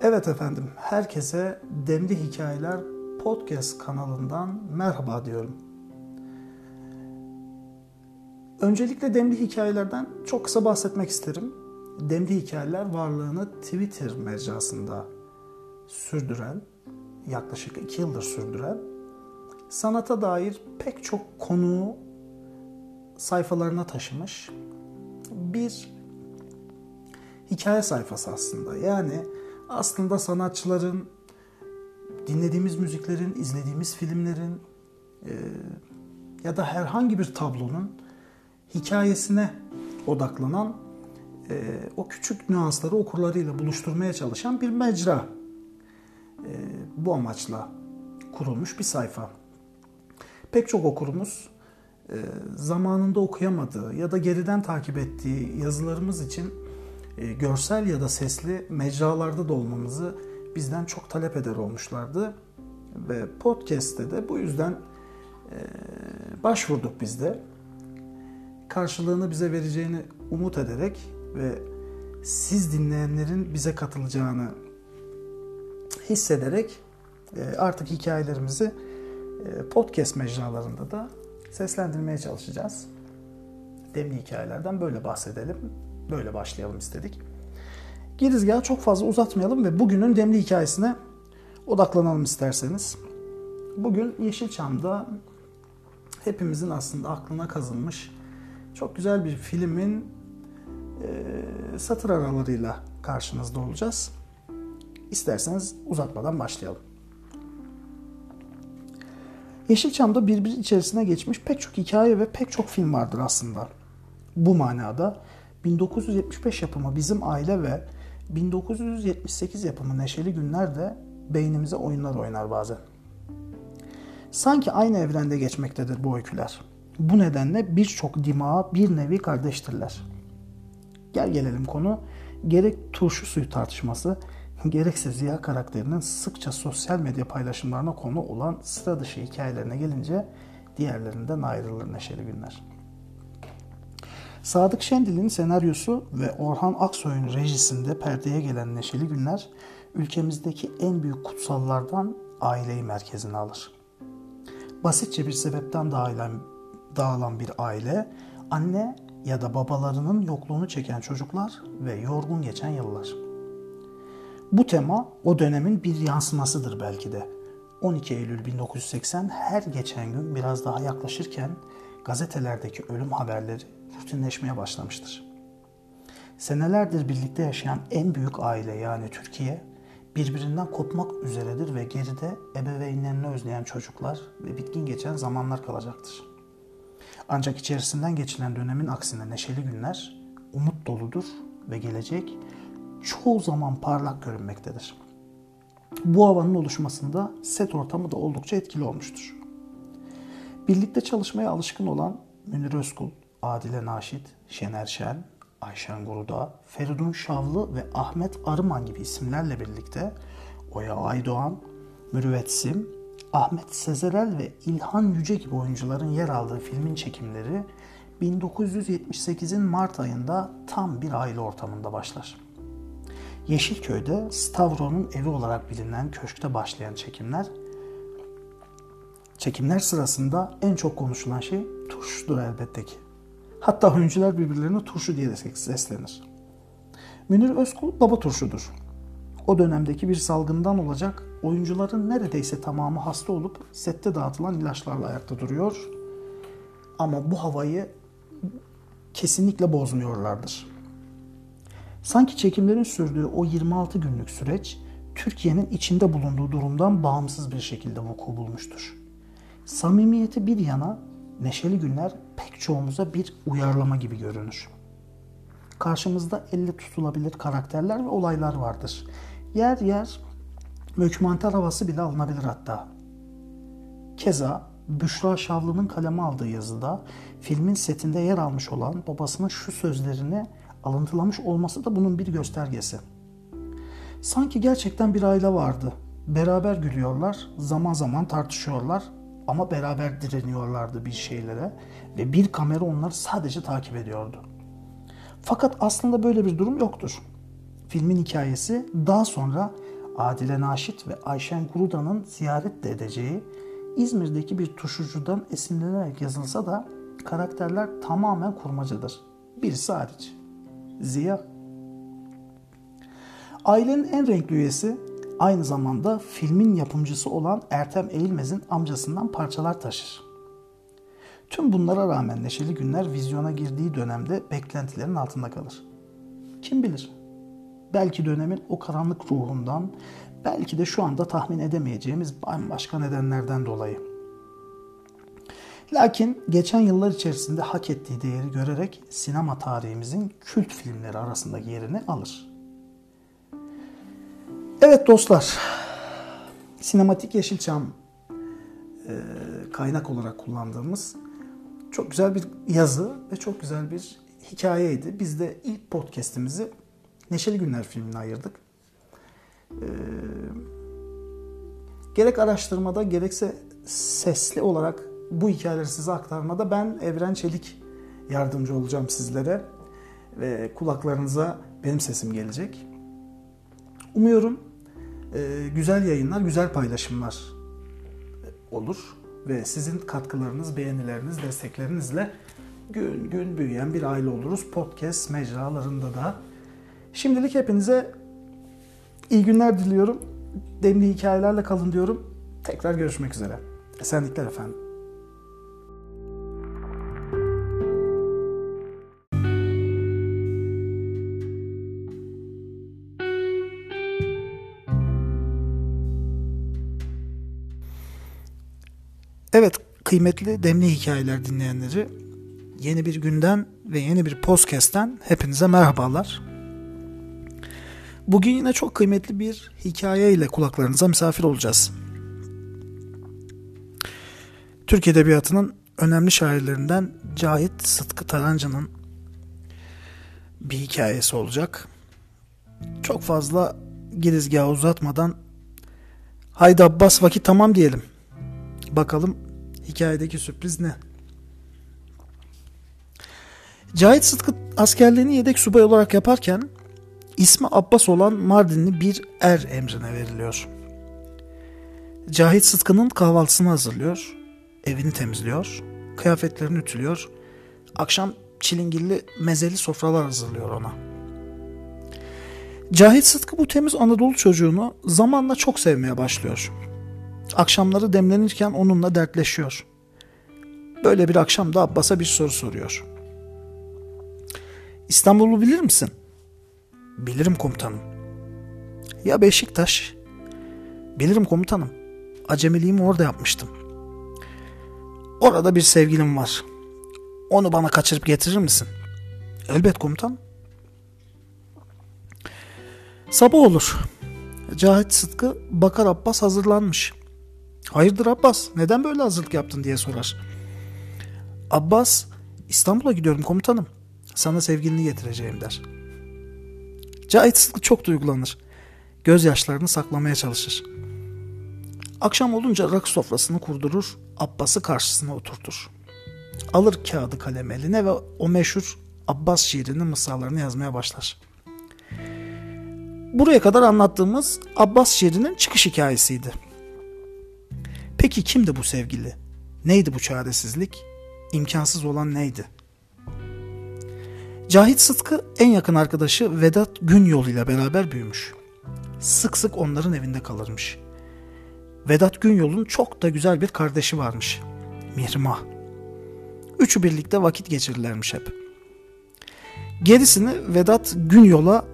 Evet efendim, herkese Demli Hikayeler podcast kanalından merhaba diyorum. Öncelikle Demli Hikayelerden çok kısa bahsetmek isterim. Demli Hikayeler varlığını Twitter mecrasında sürdüren, yaklaşık iki yıldır sürdüren, sanata dair pek çok konuyu sayfalarına taşımış bir hikaye sayfası aslında. Yani aslında sanatçıların, dinlediğimiz müziklerin, izlediğimiz filmlerin e, ya da herhangi bir tablonun hikayesine odaklanan e, o küçük nüansları okurlarıyla buluşturmaya çalışan bir mecra. E, bu amaçla kurulmuş bir sayfa. Pek çok okurumuz zamanında okuyamadığı ya da geriden takip ettiği yazılarımız için görsel ya da sesli mecralarda da olmamızı bizden çok talep eder olmuşlardı. Ve podcast'te de bu yüzden e, başvurduk biz de. Karşılığını bize vereceğini umut ederek ve siz dinleyenlerin bize katılacağını hissederek e, artık hikayelerimizi podcast mecralarında da seslendirmeye çalışacağız. Demli hikayelerden böyle bahsedelim böyle başlayalım istedik. Girizgahı çok fazla uzatmayalım ve bugünün demli hikayesine odaklanalım isterseniz. Bugün Yeşilçam'da hepimizin aslında aklına kazınmış çok güzel bir filmin e, satır aralarıyla karşınızda olacağız. İsterseniz uzatmadan başlayalım. Yeşilçam'da birbiri içerisine geçmiş pek çok hikaye ve pek çok film vardır aslında. Bu manada 1975 yapımı Bizim Aile ve 1978 yapımı Neşeli Günler de beynimize oyunlar oynar bazen. Sanki aynı evrende geçmektedir bu öyküler. Bu nedenle birçok dimağa bir nevi kardeştirler. Gel gelelim konu gerek turşu suyu tartışması gerekse Ziya karakterinin sıkça sosyal medya paylaşımlarına konu olan sıra dışı hikayelerine gelince diğerlerinden ayrılır Neşeli Günler. Sadık Şendil'in senaryosu ve Orhan Aksoy'un rejisinde perdeye gelen Neşeli Günler, ülkemizdeki en büyük kutsallardan aileyi merkezine alır. Basitçe bir sebepten dağılan, dağılan bir aile, anne ya da babalarının yokluğunu çeken çocuklar ve yorgun geçen yıllar. Bu tema o dönemin bir yansımasıdır belki de. 12 Eylül 1980 her geçen gün biraz daha yaklaşırken gazetelerdeki ölüm haberleri rutinleşmeye başlamıştır. Senelerdir birlikte yaşayan en büyük aile yani Türkiye birbirinden kopmak üzeredir ve geride ebeveynlerini özleyen çocuklar ve bitkin geçen zamanlar kalacaktır. Ancak içerisinden geçilen dönemin aksine neşeli günler umut doludur ve gelecek çoğu zaman parlak görünmektedir. Bu havanın oluşmasında set ortamı da oldukça etkili olmuştur. Birlikte çalışmaya alışkın olan Münir Özkul, Adile Naşit, Şener Şen, Ayşen Guruda, Feridun Şavlı ve Ahmet Arıman gibi isimlerle birlikte Oya Aydoğan, Mürüvvet Sim, Ahmet Sezerel ve İlhan Yüce gibi oyuncuların yer aldığı filmin çekimleri 1978'in Mart ayında tam bir aile ortamında başlar. Yeşilköy'de Stavro'nun evi olarak bilinen köşkte başlayan çekimler Çekimler sırasında en çok konuşulan şey turşudur elbette ki. Hatta oyuncular birbirlerine turşu diye de seslenir. Münir Özkul baba turşudur. O dönemdeki bir salgından olacak oyuncuların neredeyse tamamı hasta olup sette dağıtılan ilaçlarla ayakta duruyor. Ama bu havayı kesinlikle bozmuyorlardır. Sanki çekimlerin sürdüğü o 26 günlük süreç Türkiye'nin içinde bulunduğu durumdan bağımsız bir şekilde vuku bulmuştur. Samimiyeti bir yana neşeli günler pek çoğumuza bir uyarlama gibi görünür. Karşımızda elle tutulabilir karakterler ve olaylar vardır. Yer yer mökmantar havası bile alınabilir hatta. Keza Büşra Şavlı'nın kaleme aldığı yazıda filmin setinde yer almış olan babasının şu sözlerini alıntılamış olması da bunun bir göstergesi. Sanki gerçekten bir aile vardı. Beraber gülüyorlar, zaman zaman tartışıyorlar ama beraber direniyorlardı bir şeylere ve bir kamera onları sadece takip ediyordu. Fakat aslında böyle bir durum yoktur. Filmin hikayesi daha sonra Adile Naşit ve Ayşen Kuruda'nın ziyaret de edeceği İzmir'deki bir tuşucudan esinlenerek yazılsa da karakterler tamamen kurmacadır. Birisi hariç. Ziya. Ailenin en renkli üyesi aynı zamanda filmin yapımcısı olan Ertem Eğilmez'in amcasından parçalar taşır. Tüm bunlara rağmen Neşeli Günler vizyona girdiği dönemde beklentilerin altında kalır. Kim bilir? Belki dönemin o karanlık ruhundan, belki de şu anda tahmin edemeyeceğimiz bambaşka nedenlerden dolayı. Lakin geçen yıllar içerisinde hak ettiği değeri görerek sinema tarihimizin kült filmleri arasındaki yerini alır. Evet dostlar, sinematik Yeşilçam e, kaynak olarak kullandığımız çok güzel bir yazı ve çok güzel bir hikayeydi. Biz de ilk podcast'imizi Neşeli Günler filmine ayırdık. Ee, gerek araştırmada gerekse sesli olarak bu hikayeleri size aktarmada ben Evren Çelik yardımcı olacağım sizlere ve kulaklarınıza benim sesim gelecek. Umuyorum e, güzel yayınlar, güzel paylaşımlar olur ve sizin katkılarınız, beğenileriniz, desteklerinizle gün gün büyüyen bir aile oluruz. Podcast mecralarında da. Şimdilik hepinize iyi günler diliyorum. Demli hikayelerle kalın diyorum. Tekrar görüşmek üzere. Esenlikler efendim. Evet kıymetli demli hikayeler dinleyenleri yeni bir günden ve yeni bir podcast'ten hepinize merhabalar. Bugün yine çok kıymetli bir hikaye ile kulaklarınıza misafir olacağız. Türk Edebiyatı'nın önemli şairlerinden Cahit Sıtkı Tarancı'nın bir hikayesi olacak. Çok fazla girizgahı uzatmadan haydi Abbas vakit tamam diyelim. Bakalım hikayedeki sürpriz ne? Cahit Sıtkı askerliğini yedek subay olarak yaparken ismi Abbas olan Mardinli bir er emrine veriliyor. Cahit Sıtkı'nın kahvaltısını hazırlıyor, evini temizliyor, kıyafetlerini ütülüyor, akşam çilingirli mezeli sofralar hazırlıyor ona. Cahit Sıtkı bu temiz Anadolu çocuğunu zamanla çok sevmeye başlıyor. Akşamları demlenirken onunla dertleşiyor. Böyle bir akşamda Abbas'a bir soru soruyor. İstanbul'u bilir misin? Bilirim komutanım. Ya Beşiktaş? Bilirim komutanım. Acemiliğimi orada yapmıştım. Orada bir sevgilim var. Onu bana kaçırıp getirir misin? Elbet komutan. Sabah olur. Cahit Sıtkı Bakar Abbas hazırlanmış. Hayırdır Abbas neden böyle hazırlık yaptın diye sorar. Abbas İstanbul'a gidiyorum komutanım. Sana sevgilini getireceğim der. Cahit Sıtkı çok duygulanır. Gözyaşlarını saklamaya çalışır. Akşam olunca rakı sofrasını kurdurur, Abbas'ı karşısına oturtur. Alır kağıdı kalem eline ve o meşhur Abbas şiirinin mısralarını yazmaya başlar. Buraya kadar anlattığımız Abbas şiirinin çıkış hikayesiydi. Peki kimdi bu sevgili? Neydi bu çaresizlik? İmkansız olan neydi? Cahit Sıtkı en yakın arkadaşı Vedat Günyol ile beraber büyümüş. Sık sık onların evinde kalırmış. Vedat Günyol'un çok da güzel bir kardeşi varmış. Mihrimah. Üçü birlikte vakit geçirirlermiş hep. Gerisini Vedat Günyol'a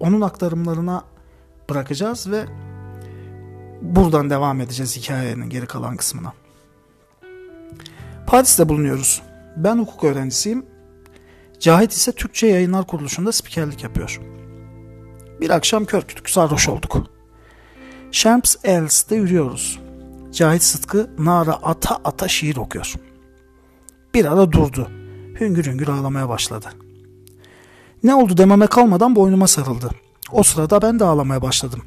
onun aktarımlarına bırakacağız ve buradan devam edeceğiz hikayenin geri kalan kısmına. Paris'te bulunuyoruz. Ben hukuk öğrencisiyim. Cahit ise Türkçe Yayınlar Kuruluşu'nda spikerlik yapıyor. Bir akşam kör kütük sarhoş olduk. Champs Elysee'de yürüyoruz. Cahit Sıtkı nara ata ata şiir okuyor. Bir ara durdu. Hüngür hüngür ağlamaya başladı. Ne oldu dememe kalmadan boynuma sarıldı. O sırada ben de ağlamaya başladım.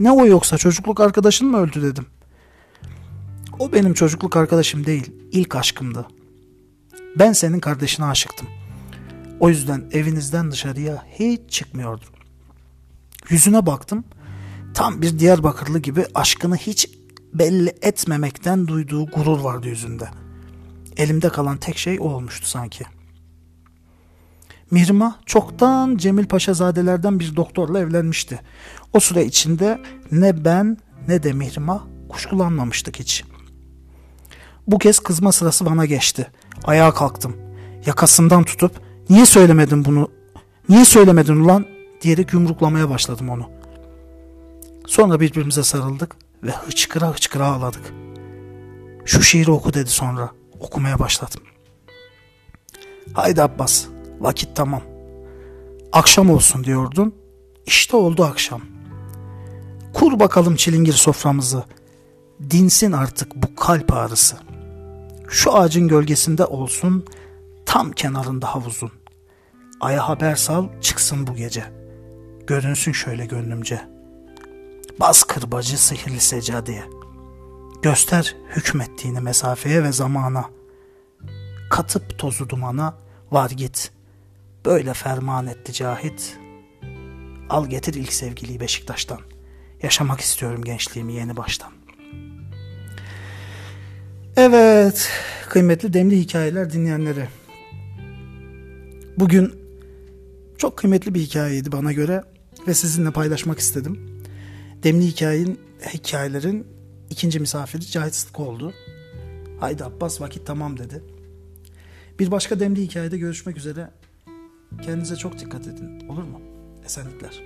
Ne o yoksa çocukluk arkadaşın mı öldü dedim. O benim çocukluk arkadaşım değil, ilk aşkımdı. Ben senin kardeşine aşıktım. O yüzden evinizden dışarıya hiç çıkmıyordum. Yüzüne baktım. Tam bir Diyarbakırlı gibi aşkını hiç belli etmemekten duyduğu gurur vardı yüzünde. Elimde kalan tek şey o olmuştu sanki. Mihrimah çoktan Cemil Paşazadelerden bir doktorla evlenmişti. O süre içinde ne ben ne de Mihrimah kuşkulanmamıştık hiç. Bu kez kızma sırası bana geçti. Ayağa kalktım. Yakasından tutup niye söylemedin bunu? Niye söylemedin ulan? diyerek yumruklamaya başladım onu. Sonra birbirimize sarıldık ve hıçkıra hıçkıra ağladık. Şu şiiri oku dedi sonra. Okumaya başladım. Haydi Abbas, vakit tamam. Akşam olsun diyordun. İşte oldu akşam. Kur bakalım çilingir soframızı. Dinsin artık bu kalp ağrısı. Şu ağacın gölgesinde olsun, tam kenarında havuzun. Aya haber sal, çıksın bu gece. Görünsün şöyle gönlümce.'' Bas kırbacı sihirli seccadeye. Göster hükmettiğini mesafeye ve zamana. Katıp tozu dumana var git. Böyle ferman etti cahit. Al getir ilk sevgiliyi Beşiktaş'tan. Yaşamak istiyorum gençliğimi yeni baştan. Evet, kıymetli demli hikayeler dinleyenleri. Bugün çok kıymetli bir hikayeydi bana göre ve sizinle paylaşmak istedim. Demli hikayenin, hikayelerin ikinci misafiri Cahit Sıtkı oldu. Haydi Abbas vakit tamam dedi. Bir başka demli hikayede görüşmek üzere. Kendinize çok dikkat edin. Olur mu? Esenlikler.